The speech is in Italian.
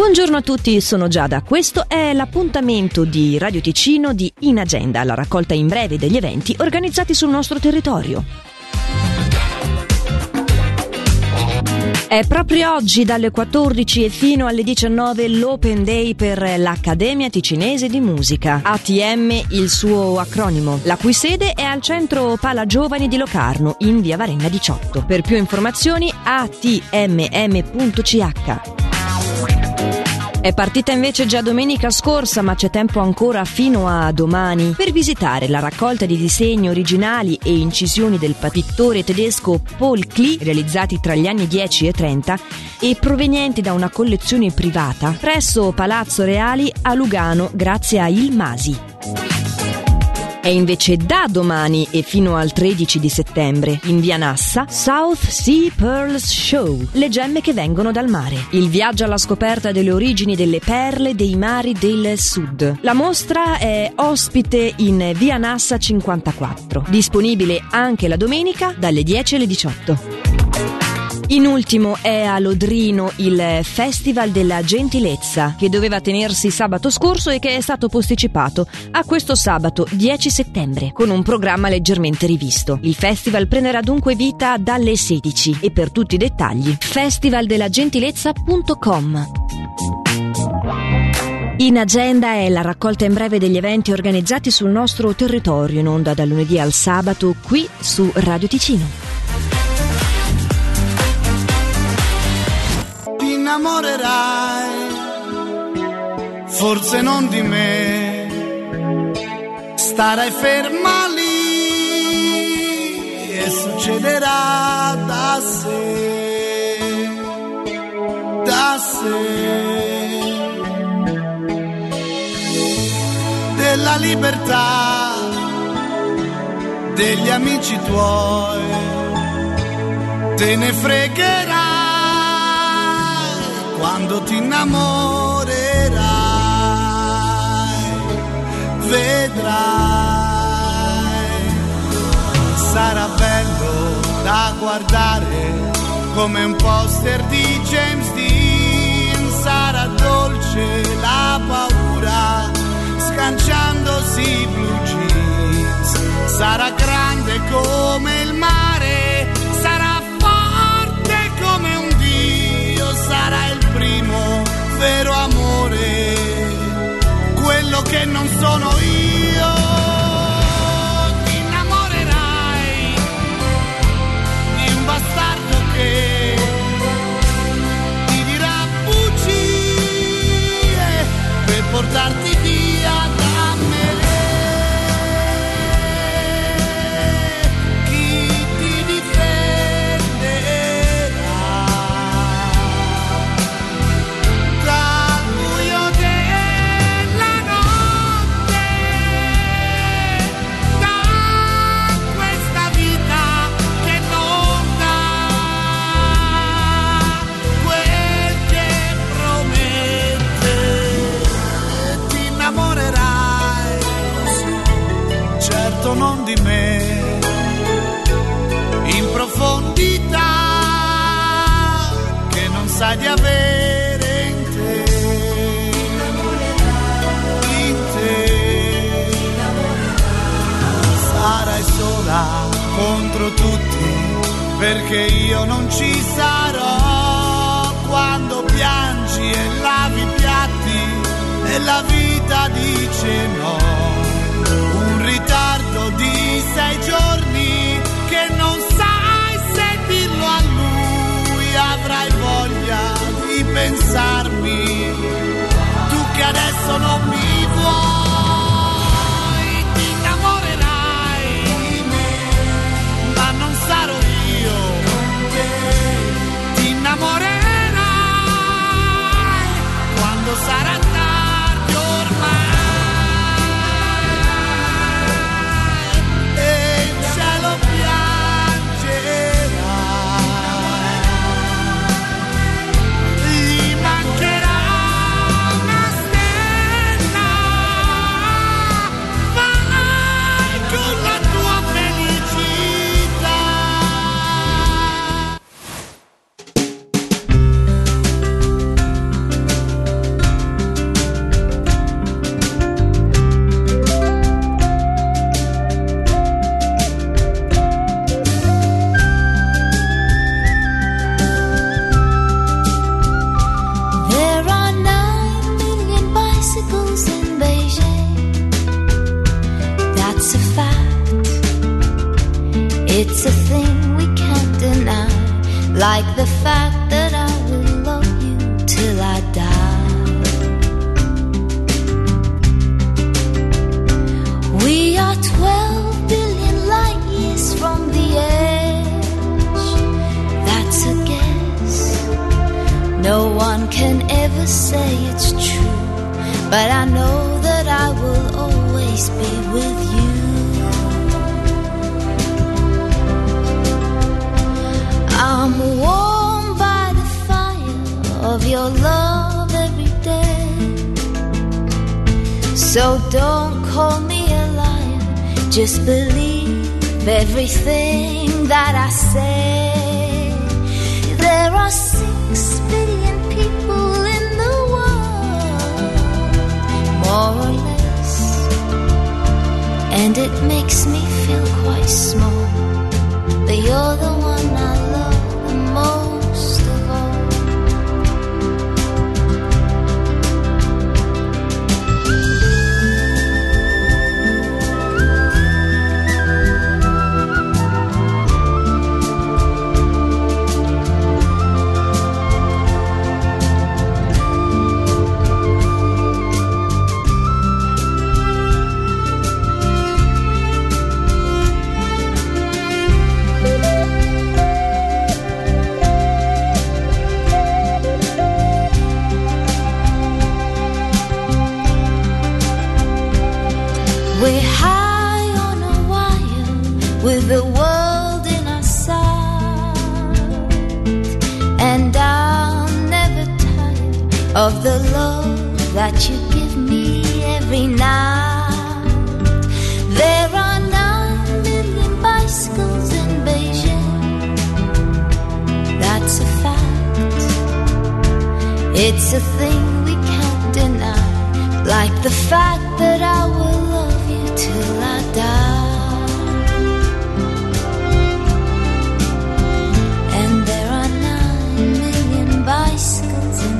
Buongiorno a tutti, sono Giada. Questo è l'appuntamento di Radio Ticino di In Agenda, la raccolta in breve degli eventi organizzati sul nostro territorio. È proprio oggi dalle 14 e fino alle 19 l'Open Day per l'Accademia Ticinese di Musica, ATM il suo acronimo, la cui sede è al centro Pala Giovani di Locarno in via Varenna 18. Per più informazioni atmm.ch. È partita invece già domenica scorsa, ma c'è tempo ancora fino a domani per visitare la raccolta di disegni originali e incisioni del pittore tedesco Paul Klee, realizzati tra gli anni 10 e 30 e provenienti da una collezione privata presso Palazzo Reali a Lugano grazie a Il Masi. È invece da domani e fino al 13 di settembre in via Nassa South Sea Pearls Show, le gemme che vengono dal mare. Il viaggio alla scoperta delle origini delle perle dei mari del sud. La mostra è ospite in via Nassa 54, disponibile anche la domenica dalle 10 alle 18. In ultimo è a Lodrino il Festival della Gentilezza che doveva tenersi sabato scorso e che è stato posticipato a questo sabato 10 settembre con un programma leggermente rivisto. Il festival prenderà dunque vita dalle 16 e per tutti i dettagli festivaldellagentilezza.com. In agenda è la raccolta in breve degli eventi organizzati sul nostro territorio in onda dal lunedì al sabato qui su Radio Ticino. Innamorerai, forse non di me, starai ferma lì e succederà da sé, da sé. Della libertà degli amici tuoi, te ne fregherai quando ti innamorerai, vedrai, sarà bello da guardare come un poster di James Dean, sarà dolce la paura scanciandosi blu jeans, sarà grande come sono sai di avere in te. In te. Sarai sola contro tutti perché io non ci sarò. Quando piangi e lavi i piatti e la vita dice no pensarmi. Tu che adesso non mi No one can ever say it's true. But I know that I will always be with you. I'm warmed by the fire of your love every day. So don't call me a liar, just believe everything that I say. There are makes me feel quite small. But you're the of the love that you give me every night. There are nine million bicycles in Beijing. That's a fact. It's a thing we can't deny, like the fact that I will love you till I die. And there are nine million bicycles in